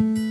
Mm-hmm.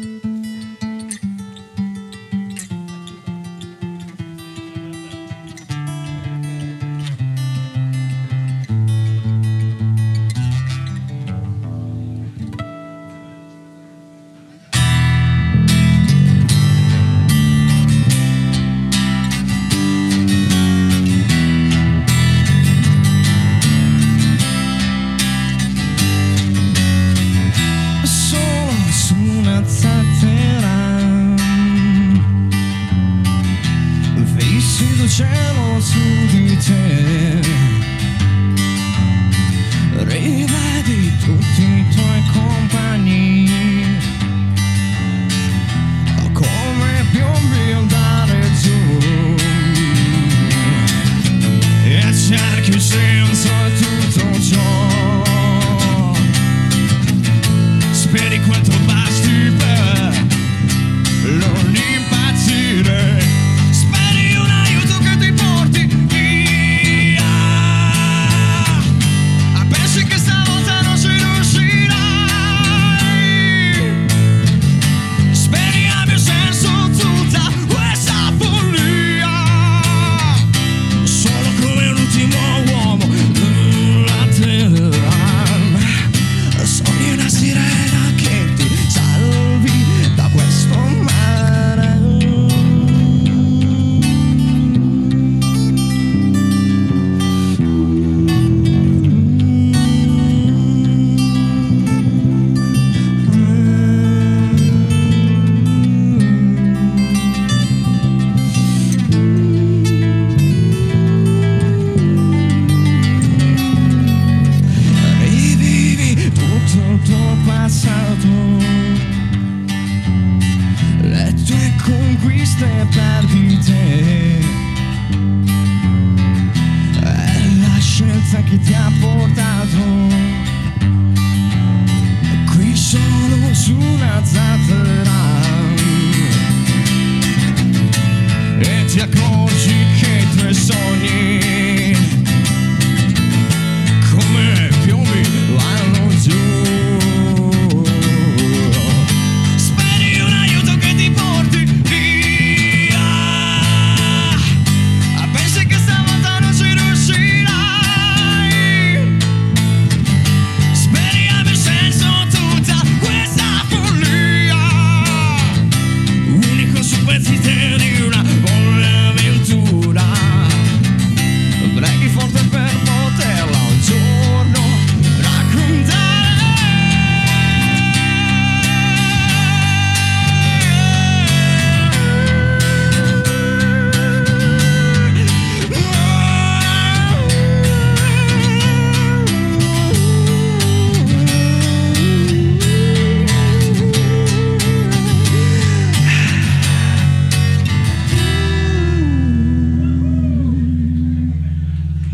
attention passato. Le tue conquiste perdite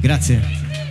Grazie.